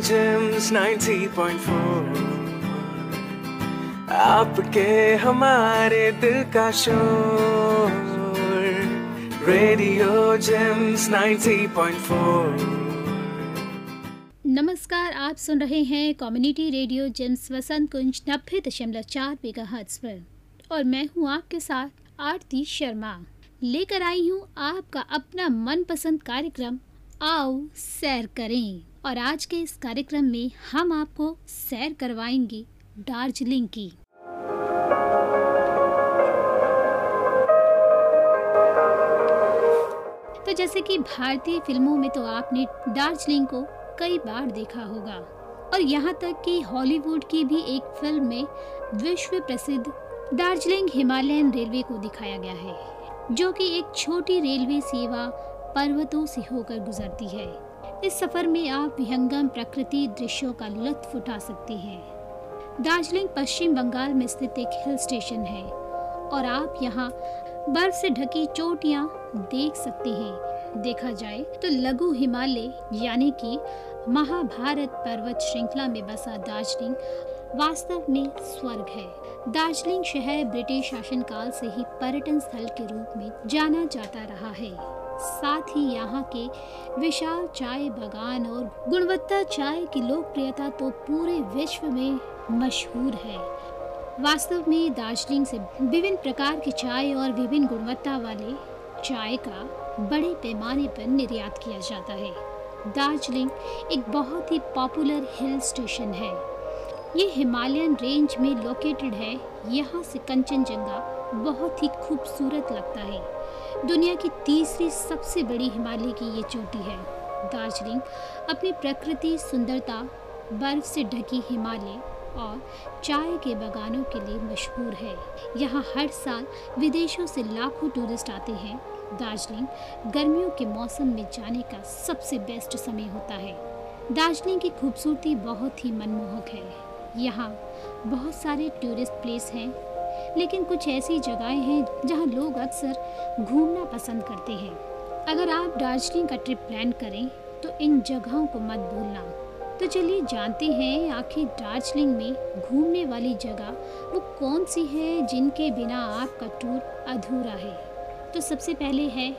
James 90.4 आपके हमारे दिल का शोर रेडियो जेम्स 90.4 नमस्कार, आप सुन रहे हैं community radio James Vasant Kunj, नब्बे दशमलव चार मेगा पर। और मैं हूँ आपके साथ आरती शर्मा। लेकर आई हूँ आपका अपना मनपसंद कार्यक्रम, आओ सैर करें। और आज के इस कार्यक्रम में हम आपको सैर करवाएँगे दार्जिलिंग की। तो जैसे कि भारतीय फ़िल्मों में तो आपने दार्जिलिंग को कई बार देखा होगा। और यहाँ तक कि हॉलीवुड की भी एक फ़िल्म में विश्व प्रसिद्ध दार्जिलिंग हिमालयन रेलवे को दिखाया गया है, जो कि एक छोटी रेलवे सेवा पर्वतों से होकर गुजरती है। इस सफ़र में आप विहंगम प्रकृति दृश्यों का लुत्फ उठा सकते हैं। दार्जिलिंग पश्चिम बंगाल में स्थित एक हिल स्टेशन है और आप यहाँ बर्फ़ से ढकी चोटियाँ देख सकते हैं। देखा जाए तो लघु हिमालय, यानी कि महाभारत पर्वत श्रृंखला में बसा दार्जिलिंग वास्तव में स्वर्ग है। दार्जिलिंग शहर ब्रिटिश शासनकाल से ही पर्यटन स्थल के रूप में जाना जाता रहा है। साथ ही यहाँ के विशाल चाय बागान और गुणवत्ता चाय की लोकप्रियता तो पूरे विश्व में मशहूर है। वास्तव में दार्जिलिंग से विभिन्न प्रकार की चाय और विभिन्न गुणवत्ता वाले चाय का बड़े पैमाने पर निर्यात किया जाता है। दार्जिलिंग एक बहुत ही पॉपुलर हिल स्टेशन है। ये हिमालयन रेंज में लोकेटेड है। यहाँ से कंचनजंगा बहुत ही खूबसूरत लगता है। दुनिया की तीसरी सबसे बड़ी हिमालय की ये चोटी है। दार्जिलिंग अपनी प्रकृति, सुंदरता, बर्फ़ से ढकी हिमालय और चाय के बागानों के लिए मशहूर है। यहाँ हर साल विदेशों से लाखों टूरिस्ट आते हैं। दार्जिलिंग गर्मियों के मौसम में जाने का सबसे बेस्ट समय होता है। दार्जिलिंग की खूबसूरती बहुत ही मनमोहक है। यहाँ बहुत सारे टूरिस्ट प्लेस हैं। लेकिन कुछ ऐसी जगहें हैं जहाँ लोग अक्सर घूमना पसंद करते हैं। अगर आप दार्जिलिंग का ट्रिप प्लान करें तो इन जगहों को मत भूलना। तो चलिए जानते हैं, आखिर दार्जिलिंग में घूमने वाली जगह वो कौन सी है जिनके बिना आपका टूर अधूरा है? तो सबसे पहले है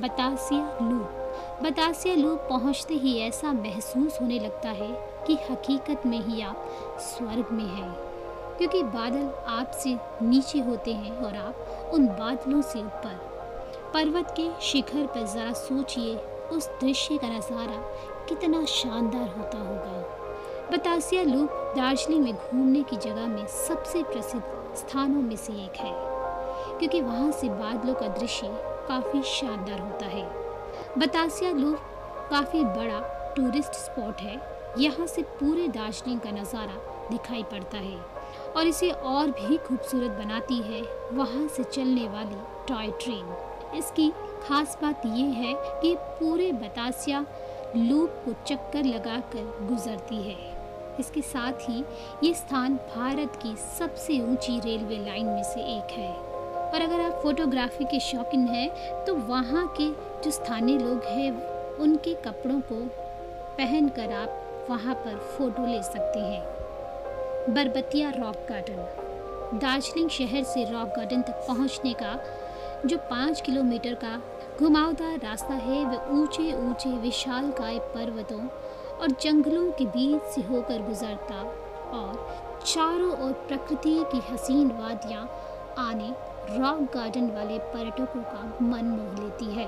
बतासिया लूप बतासिया लूप पहुँचते ही ऐसा महसूस होने लगता है कि हकीकत में ही आप स्वर्ग में हैं। क्योंकि बादल आपसे नीचे होते हैं और आप उन बादलों से ऊपर। पर्वत के शिखर पर ज़रा सोचिए, उस दृश्य का नज़ारा कितना शानदार होता होगा। बतासिया लूप दार्जिलिंग में घूमने की जगह में सबसे प्रसिद्ध स्थानों में से एक है, क्योंकि वहाँ से बादलों का दृश्य काफ़ी शानदार होता है। बतासिया लूप काफ़ी बड़ा टूरिस्ट स्पॉट है, यहाँ से पूरे दार्जिलिंग का नज़ारा दिखाई पड़ता है। और इसे और भी खूबसूरत बनाती है वहाँ से चलने वाली टॉय ट्रेन। इसकी खास बात यह है कि पूरे बतासिया लूप को चक्कर लगाकर गुजरती है। इसके साथ ही ये स्थान भारत की सबसे ऊँची रेलवे लाइन में से एक है। और अगर आप फोटोग्राफी के शौकीन हैं तो वहाँ के जो स्थानीय लोग हैं, उनके कपड़ों को पहनकर आप वहाँ पर फ़ोटो ले सकते हैं। बरबतिया रॉक गार्डन। दार्जिलिंग शहर से रॉक गार्डन तक पहुँचने का, जो पाँच किलोमीटर का घुमावदार रास्ता है वह ऊँचे ऊँचे विशाल काय पर्वतों और जंगलों के बीच से होकर गुजरता और चारों ओर प्रकृति की हसीन वादियाँ आने रॉक गार्डन वाले पर्यटकों का मन मोह लेती है।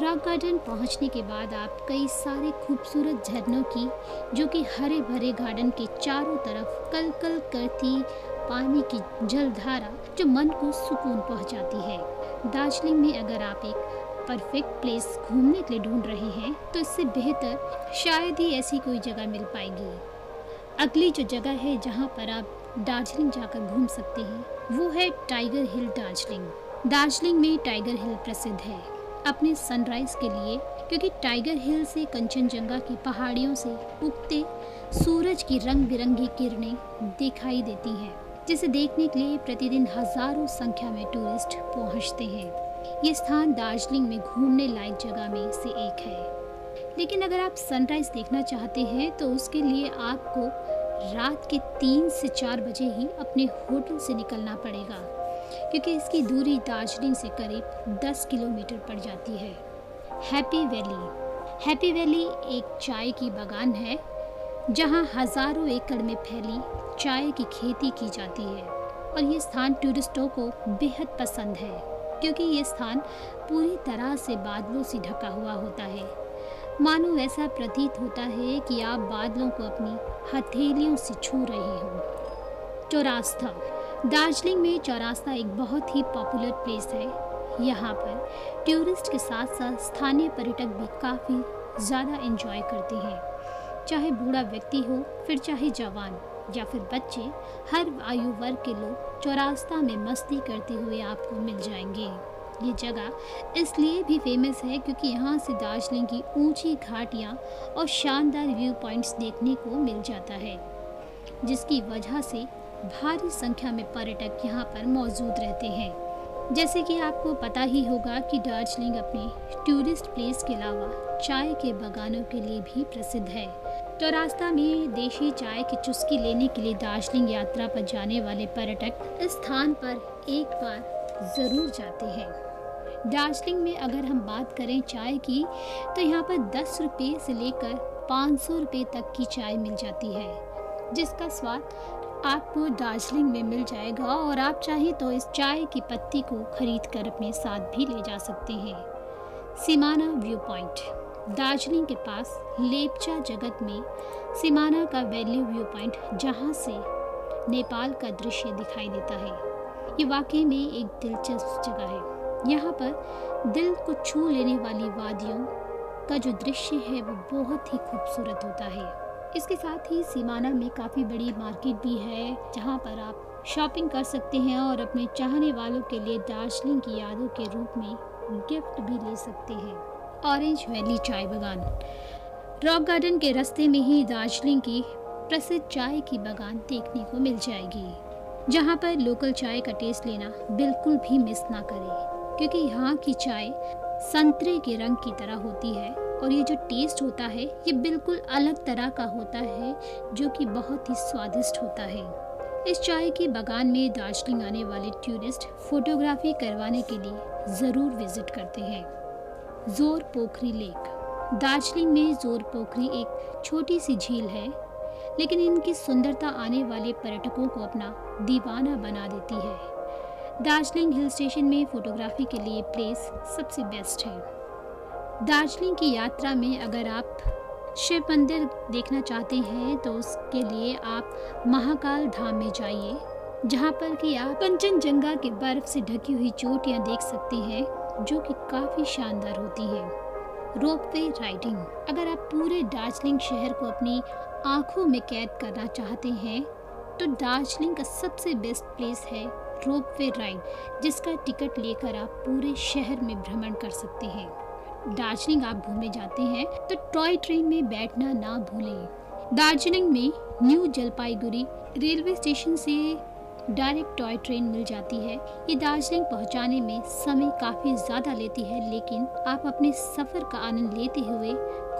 रॉक गार्डन पहुँचने के बाद आप कई सारे खूबसूरत झरनों की, जो कि हरे भरे गार्डन के चारों तरफ़ कल कल करती पानी की जलधारा जो मन को सुकून पहुंचाती है। दार्जिलिंग में अगर आप एक परफेक्ट प्लेस घूमने के लिए ढूंढ रहे हैं तो इससे बेहतर शायद ही ऐसी कोई जगह मिल पाएगी। अगली जो जगह है जहाँ पर आप दार्जिलिंग जाकर घूम सकते हैं, वो है टाइगर हिल दार्जिलिंग। दार्जिलिंग में टाइगर हिल प्रसिद्ध है। अपने सनराइज के लिए, क्योंकि टाइगर हिल से कंचनजंगा की पहाड़ियों से उगते सूरज की रंग बिरंगी किरणें दिखाई देती हैं, जिसे देखने के लिए प्रतिदिन हज़ारों संख्या में टूरिस्ट पहुँचते हैं। ये स्थान दार्जिलिंग में घूमने लायक जगह में से एक है। लेकिन अगर आप सनराइज देखना चाहते हैं तो उसके लिए आपको रात के तीन से चार बजे ही अपने होटल से निकलना पड़ेगा। क्योंकि इसकी दूरी दार्जिलिंग से करीब 10 किलोमीटर पड़ जाती है। Happy valley. हैप्पी वैली एक चाय की बागान है, जहाँ हज़ारों एकड़ में फैली चाय की खेती की जाती है, और ये स्थान टूरिस्टों को बेहद पसंद है, क्योंकि ये स्थान पूरी तरह से बादलों से ढका हुआ होता है। मानो ऐसा प्रतीत होता है कि आप बादलों को अपनी हथेलियों से छू रहे हो। चौरास्ता दार्जिलिंग में चौरास्ता एक बहुत ही पॉपुलर प्लेस है। यहाँ पर टूरिस्ट के साथ साथ स्थानीय पर्यटक भी काफ़ी ज़्यादा एंजॉय करते हैं। चाहे बूढ़ा व्यक्ति हो, फिर चाहे जवान या फिर बच्चे, हर आयु वर्ग के लोग चौरास्ता में मस्ती करते हुए आपको मिल जाएँगे। ये जगह इसलिए भी फ़ेमस है क्योंकि यहाँ से दार्जिलिंग की ऊँची घाटियाँ और शानदार व्यू पॉइंट्स देखने को मिल जाता है, जिसकी वजह से भारी संख्या में पर्यटक यहाँ पर मौजूद रहते हैं। जैसे कि आपको पता ही होगा कि दार्जिलिंग अपने टूरिस्ट प्लेस के अलावा चाय के बागानों के लिए भी प्रसिद्ध है। तो रास्ता में देशी चाय की चुस्की लेने के लिए दार्जिलिंग यात्रा पर जाने वाले पर्यटक इस स्थान पर एक बार ज़रूर जाते हैं। दार्जिलिंग में अगर हम बात करें चाय की तो यहाँ पर दस रुपये से लेकर पाँच सौ रुपये तक की चाय मिल जाती है, जिसका स्वाद आपको दार्जिलिंग में मिल जाएगा और आप चाहें तो इस चाय की पत्ती को खरीद कर अपने साथ भी ले जा सकते हैं। सिमाना व्यू पॉइंट। दार्जिलिंग के पास लेपचा जगत में सिमाना का वैल्यू व्यू पॉइंट जहाँ से नेपाल का दृश्य दिखाई देता है। ये वाकई में एक दिलचस्प जगह है। यहाँ पर दिल को छू लेने वाली वादियों का जो दृश्य है वो बहुत ही खूबसूरत होता है। इसके साथ ही सीमाना में काफ़ी बड़ी मार्केट भी है, जहाँ पर आप शॉपिंग कर सकते हैं और अपने चाहने वालों के लिए दार्जिलिंग की यादों के रूप में गिफ्ट भी ले सकते हैं। ऑरेंज वैली चाय बागान। रॉक गार्डन के रास्ते में ही दार्जिलिंग की प्रसिद्ध चाय की बागान देखने को मिल जाएगी, जहाँ पर लोकल चाय का टेस्ट लेना बिल्कुल भी मिस ना करें, क्योंकि यहाँ की चाय संतरे के रंग की तरह होती है और ये जो टेस्ट होता है, ये बिल्कुल अलग तरह का होता है, जो कि बहुत ही स्वादिष्ट होता है। इस चाय के बागान में दार्जिलिंग आने वाले टूरिस्ट फोटोग्राफी करवाने के लिए ज़रूर विज़िट करते हैं। ज़ोर पोखरी लेक दार्जिलिंग में ज़ोर पोखरी एक छोटी सी झील है, लेकिन इनकी सुंदरता आने वाले पर्यटकों को अपना दीवाना बना देती है। दार्जिलिंग हिल स्टेशन में फोटोग्राफी के लिए प्लेस सबसे बेस्ट है। दार्जिलिंग की यात्रा में अगर आप शिव मंदिर देखना चाहते हैं तो उसके लिए आप महाकाल धाम में जाइए, जहाँ पर कि आप कंचनजंगा के बर्फ़ से ढकी हुई चोटियाँ देख सकते हैं, जो कि काफ़ी शानदार होती हैं। Ropeway riding. अगर आप पूरे दार्जिलिंग शहर को अपनी आँखों में कैद करना चाहते हैं तो दार्जिलिंग का सबसे बेस्ट प्लेस है रोप वे राइड, जिसका टिकट लेकर आप पूरे शहर में भ्रमण कर सकते हैं। दार्जिलिंग आप घूमने जाते हैं तो टॉय ट्रेन में बैठना ना भूलें। दार्जिलिंग में न्यू जलपाईगुड़ी रेलवे स्टेशन से डायरेक्ट टॉय ट्रेन मिल जाती है। ये दार्जिलिंग पहुँचाने में समय काफ़ी ज़्यादा लेती है, लेकिन आप अपने सफ़र का आनंद लेते हुए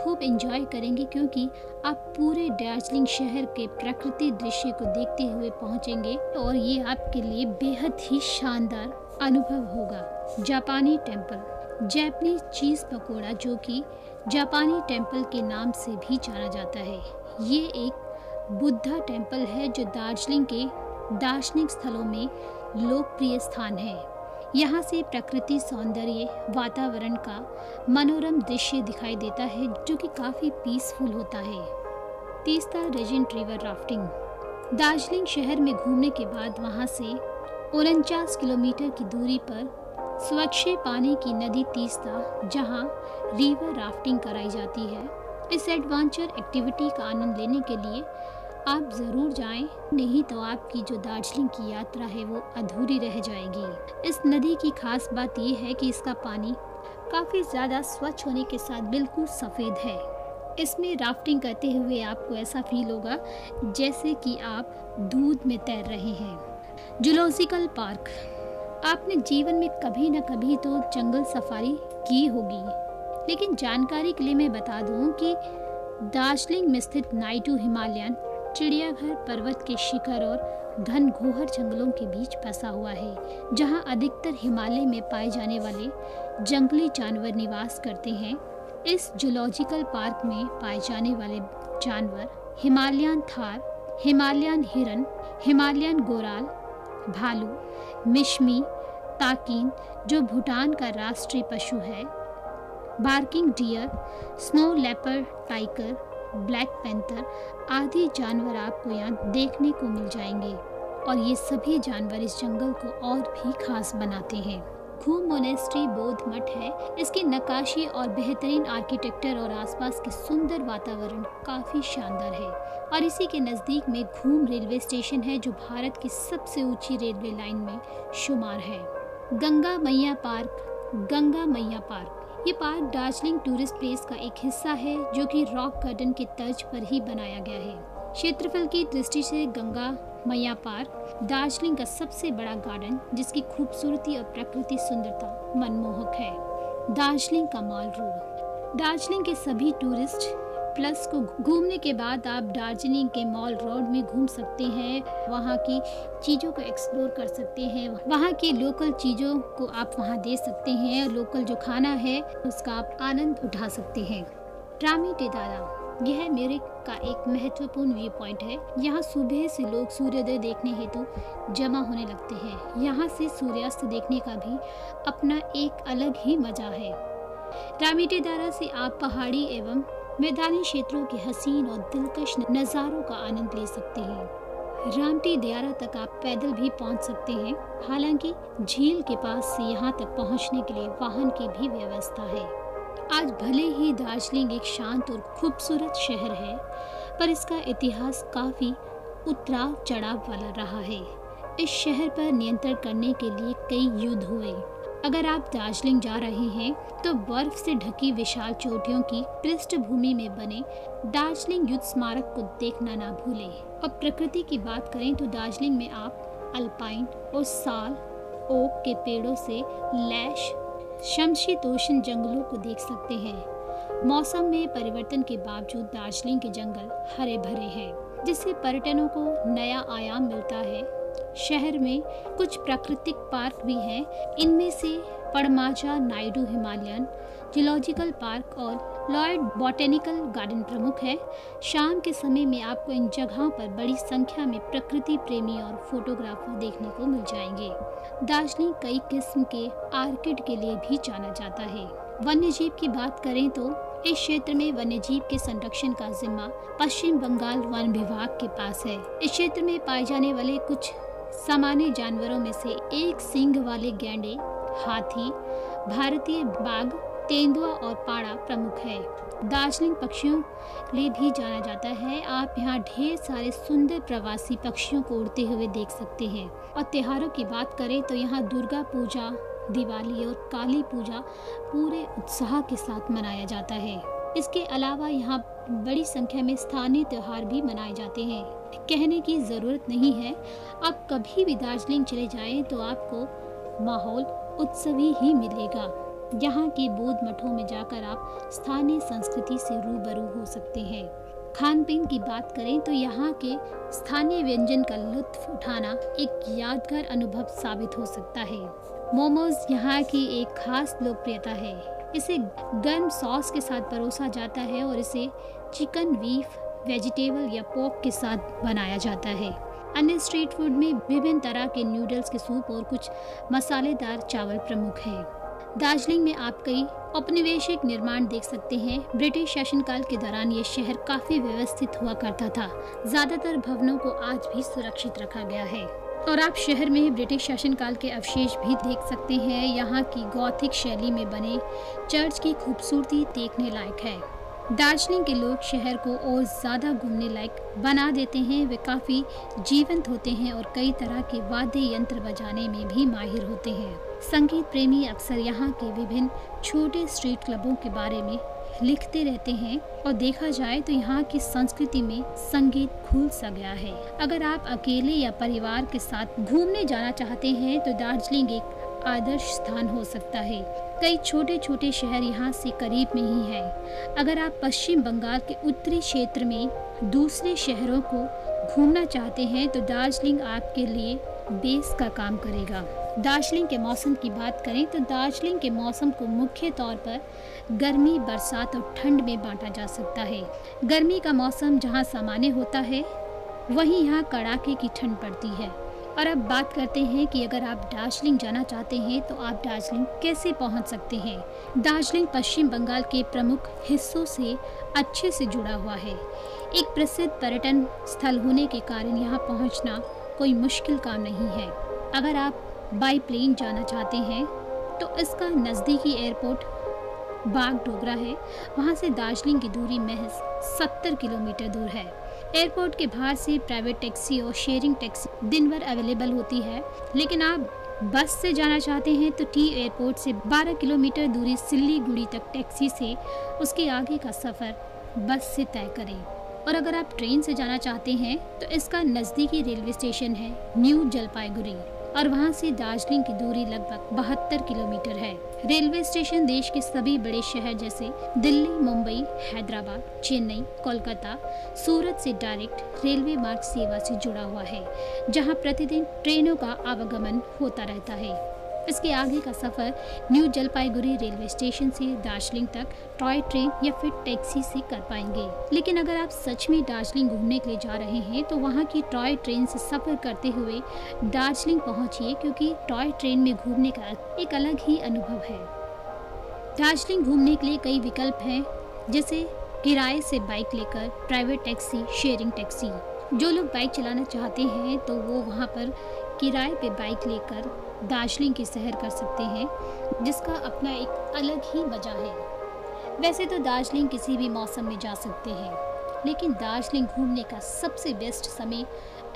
खूब एंजॉय करेंगे, क्योंकि आप पूरे दार्जिलिंग शहर के प्रकृति दृश्य को देखते हुए पहुँचेंगे, और ये आपके लिए बेहद ही शानदार अनुभव होगा। जापानी टेंपल जैपनीज चीज़ पकौड़ा जो कि जापानी टेंपल के नाम से भी जाना जाता है। ये एक बुद्धा टेंपल है, जो दार्जिलिंग के दार्शनिक स्थलों में लोकप्रिय स्थान है। यहाँ से प्रकृति, सौंदर्य, वातावरण का मनोरम दृश्य दिखाई देता है, जो कि काफ़ी पीसफुल होता है। तीस्ता रेजेंट रिवर राफ्टिंग दार्जिलिंग शहर में घूमने के बाद वहाँ से उनचास किलोमीटर की दूरी पर स्वच्छ पानी की नदी तीस्ता, जहाँ रिवर राफ्टिंग कराई जाती है। इस एडवेंचर एक्टिविटी का आनंद लेने के लिए आप ज़रूर जाएँ। नहीं तो आपकी जो दार्जिलिंग की यात्रा है, वो अधूरी रह जाएगी। इस नदी की खास बात यह है कि इसका पानी काफ़ी ज़्यादा स्वच्छ होने के साथ बिल्कुल सफ़ेद है। इसमें राफ्टिंग करते हुए आपको ऐसा फील होगा जैसे कि आप दूध में तैर रहे हैं। जूलॉजिकल पार्क आपने जीवन में कभी न कभी तो जंगल सफारी की होगी। लेकिन जानकारी के लिए मैं बता दूँ कि दार्जिलिंग में स्थित नाइटू हिमालयन चिड़ियाघर पर्वत के शिखर और घन घोहर जंगलों के बीच बसा हुआ है, जहाँ अधिकतर हिमालय में पाए जाने वाले जंगली जानवर निवास करते हैं। इस जूलॉजिकल पार्क में पाए जाने वाले जानवर हिमालयन थार, हिमालयन हिरन, हिमालयन गोराल भालू, मिशमी, ताकिन, जो भूटान का राष्ट्रीय पशु है, barking deer, snow leopard tiger, black panther आदि जानवर आपको यहाँ देखने को मिल जाएँगे और ये सभी जानवर इस जंगल को और भी खास बनाते हैं। खूब मोनेस्ट्री बौद्ध मठ है। इसकी नकाशी और बेहतरीन आर्किटेक्चर और आसपास के सुंदर वातावरण काफ़ी शानदार है। और इसी के नज़दीक में घूम रेलवे स्टेशन है, जो भारत की सबसे ऊँची रेलवे लाइन में शुमार है। गंगा मैया पार्क, गंगा मैया पार्क। ये पार्क दार्जिलिंग टूरिस्ट प्लेस का एक हिस्सा है, जो कि रॉक गार्डन के तर्ज पर ही बनाया गया है। क्षेत्रफल की दृष्टि से गंगा मैया पार्क, दार्जिलिंग का सबसे बड़ा गार्डन, जिसकी खूबसूरती और प्रकृति सुंदरता मनमोहक है। दार्जिलिंग का मॉल रोड। दार्जिलिंग के सभी टूरिस्ट, प्लस को घूमने के बाद आप दार्जिलिंग के मॉल रोड में घूम सकते हैं, वहाँ की चीज़ों को एक्सप्लोर कर सकते हैं, वहाँ की लोकल चीज़ों को आप वहाँ दे सकते हैं, लोकल जो खाना है, उसका आप आनंद उठा सकते हैं। रामी टेदारा। यह मेरे का एक महत्वपूर्ण व्यू पॉइंट है। यहाँ सुबह से लोग सूर्योदय देखने हेतु जमा होने लगते हैं। यहाँ से सूर्यास्त देखने का भी अपना एक अलग ही मज़ा है। रामीटेदारा से आप पहाड़ी एवं मैदानी क्षेत्रों के हसीन और दिलकश नज़ारों का आनंद ले सकते हैं। रामटी दियारा तक आप पैदल भी पहुँच सकते हैं। हालाँकि झील के पास से यहाँ तक पहुँचने के लिए वाहन की भी व्यवस्था है। आज भले ही दार्जिलिंग एक शांत और खूबसूरत शहर है, पर इसका इतिहास काफ़ी उतराव चढ़ाव वाला रहा है। इस शहर पर नियंत्रण करने के लिए कई युद्ध हुए। अगर आप दार्जिलिंग जा रहे हैं तो बर्फ़ से ढकी विशाल चोटियों की पृष्ठभूमि में बने दार्जिलिंग युद्ध स्मारक को देखना ना भूलें। और प्रकृति की बात करें तो दार्जिलिंग में आप अल्पाइन और साल, ओक के पेड़ों से लैश शमशीतोषण जंगलों को देख सकते हैं। मौसम में परिवर्तन के बावजूद दार्जिलिंग के जंगल हरे भरे हैं, जिससे पर्यटनों को नया आयाम मिलता है। शहर में कुछ प्राकृतिक पार्क भी हैं, इनमें से Padmaja Naidu Himalayan zoological park और लॉयड बॉटेनिकल गार्डन प्रमुख है। शाम के समय में आपको इन जगहों पर बड़ी संख्या में प्रकृति प्रेमी और फोटोग्राफर देखने को मिल जाएँगे। दार्जिलिंग कई किस्म के आर्किड के लिए भी जाना जाता है। वन्य जीव की बात करें तो इस क्षेत्र में वन्य जीव के संरक्षण का जिम्मा पश्चिम बंगाल वन विभाग के पास है। इस क्षेत्र में पाए जाने वाले कुछ सामान्य जानवरों में से एक सिंह वाले गैंडे, हाथी, भारतीय बाघ तेंदुआ और पाड़ा प्रमुख है। दार्जिलिंग पक्षियों लिए भी जाना जाता है। आप यहाँ ढेर सारे सुंदर प्रवासी पक्षियों को उड़ते हुए देख सकते हैं। और त्योहारों की बात करें तो यहाँ दुर्गा पूजा, दिवाली और काली पूजा पूरे उत्साह के साथ मनाया जाता है। इसके अलावा यहाँ बड़ी संख्या में स्थानीय त्यौहार भी मनाए जाते हैं। कहने की ज़रूरत नहीं है। आप कभी भी दार्जिलिंग चले जाएँ तो आपको माहौल उत्सवी ही मिलेगा। यहाँ के बौद्ध मठों में जाकर आप स्थानीय संस्कृति से रूबरू हो सकते हैं। खान पीन की बात करें तो यहाँ के स्थानीय व्यंजन का लुत्फ उठाना एक यादगार अनुभव साबित हो सकता है। मोमोज यहाँ की एक खास लोकप्रियता है। इसे गर्म सॉस के साथ परोसा जाता है और इसे चिकन बीफ वेजिटेबल या पोक के साथ बनाया जाता है। अन्य स्ट्रीट फ़ूड में विभिन्न तरह के नूडल्स के सूप और कुछ मसालेदार चावल प्रमुख हैं। दार्जिलिंग में आप कई औपनिवेशिक निर्माण देख सकते हैं। ब्रिटिश शासनकाल के दौरान ये शहर काफ़ी व्यवस्थित हुआ करता था। ज़्यादातर भवनों को आज भी सुरक्षित रखा गया है। और आप शहर में ब्रिटिश शासनकाल के अवशेष भी देख सकते हैं। यहाँ की गौथिक शैली में बने चर्च की खूबसूरती देखने लायक है। दार्जिलिंग के लोग शहर को और ज़्यादा घूमने लायक बना देते हैं। वे काफ़ी जीवंत होते हैं और कई तरह के वाद्य यंत्र बजाने में भी माहिर होते हैं। संगीत प्रेमी अक्सर यहाँ के विभिन्न छोटे स्ट्रीट क्लबों के बारे में लिखते रहते हैं और देखा जाए तो यहाँ की संस्कृति में संगीत घुल सा गया है। अगर आप अकेले या परिवार के साथ घूमने जाना चाहते हैं तो दार्जिलिंग एक आदर्श स्थान हो सकता है। कई छोटे छोटे शहर यहाँ से करीब में ही हैं। अगर आप पश्चिम बंगाल के उत्तरी क्षेत्र में दूसरे शहरों को घूमना चाहते हैं तो दार्जिलिंग आपके लिए बेस का काम करेगा। दार्जिलिंग के मौसम की बात करें तो दार्जिलिंग के मौसम को मुख्य तौर पर गर्मी, बरसात और ठंड में बांटा जा सकता है। गर्मी का मौसम जहाँ सामान्य होता है, वहीं यहाँ कड़ाके की ठंड पड़ती है। और अब बात करते हैं कि अगर आप दार्जिलिंग जाना चाहते हैं तो आप दार्जिलिंग कैसे पहुँच सकते हैं? दार्जिलिंग पश्चिम बंगाल के प्रमुख हिस्सों से अच्छे से जुड़ा हुआ है। एक प्रसिद्ध पर्यटन स्थल होने के कारण यहाँ पहुँचना कोई मुश्किल काम नहीं है। अगर आप बाई प्लेन जाना चाहते हैं तो इसका नज़दीकी एयरपोर्ट बाग डोगरा है। वहाँ से दार्जिलिंग की दूरी महज 70 किलोमीटर दूर है। एयरपोर्ट के बाहर से प्राइवेट टैक्सी और शेयरिंग टैक्सी दिन भर अवेलेबल होती है। लेकिन आप बस से जाना चाहते हैं तो टी एयरपोर्ट से 12 किलोमीटर दूरी सिल्लीगुड़ी तक टैक्सी से उसके आगे का सफ़र बस से तय करें। और अगर आप ट्रेन से जाना चाहते हैं तो इसका नज़दीकी रेलवे स्टेशन है न्यू जलपाईगुड़ी। और वहाँ से दार्जिलिंग की दूरी लगभग बहत्तर किलोमीटर है। रेलवे स्टेशन देश के सभी बड़े शहर जैसे दिल्ली, मुंबई, हैदराबाद, चेन्नई, कोलकाता, सूरत से डायरेक्ट रेलवे मार्ग सेवा से जुड़ा हुआ है, जहाँ प्रतिदिन ट्रेनों का आवागमन होता रहता है। इसके आगे का सफ़र न्यू जलपाईगुड़ी रेलवे स्टेशन से दार्जिलिंग तक, टॉय ट्रेन या फिर टैक्सी से कर पाएँगे। लेकिन अगर आप सच में दार्जिलिंग घूमने के लिए जा रहे हैं तो वहाँ की टॉय ट्रेन से सफ़र करते हुए दार्जिलिंग पहुँचिए, क्योंकि टॉय ट्रेन में घूमने का एक अलग ही अनुभव है। दार्जिलिंग घूमने के लिए कई विकल्प हैं, जैसे किराए से बाइक लेकर, प्राइवेट टैक्सी, शेयरिंग टैक्सी। जो लोग बाइक चलाना चाहते हैं तो वो वहाँ पर किराए पे बाइक लेकर दार्जिलिंग की सैर कर सकते हैं, जिसका अपना एक अलग ही मज़ा है। वैसे तो दार्जिलिंग किसी भी मौसम में जा सकते हैं, लेकिन दार्जिलिंग घूमने का सबसे बेस्ट समय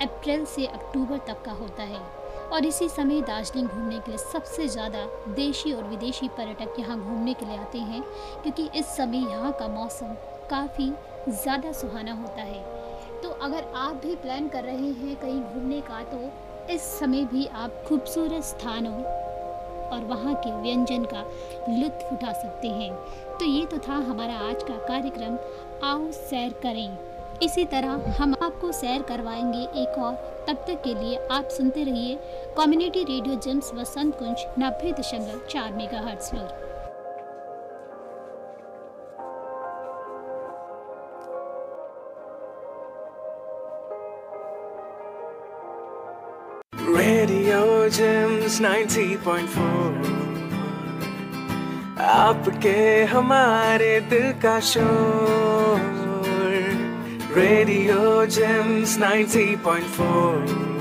अप्रैल से अक्टूबर तक का होता है। और इसी समय दार्जिलिंग घूमने के लिए सबसे ज़्यादा देशी और विदेशी पर्यटक यहाँ घूमने के लिए आते हैं, क्योंकि इस समय यहाँ का मौसम काफ़ी ज़्यादा सुहाना होता है। तो अगर आप भी प्लान कर रहे हैं कहीं घूमने का तो इस समय भी आप खूबसूरत स्थानों और वहाँ के व्यंजन का लुत्फ उठा सकते हैं। तो ये तो था हमारा आज का कार्यक्रम। आओ सैर करें। इसी तरह हम आपको सैर करवाएँगे एक और। तब तक के लिए आप सुनते रहिए community radio James Vasant Kunj नब्बे दशमलव चार मेगा हर्ट्स पर। Gems 90.4 आपके हमारे दिल का शोर। Radio James 90.4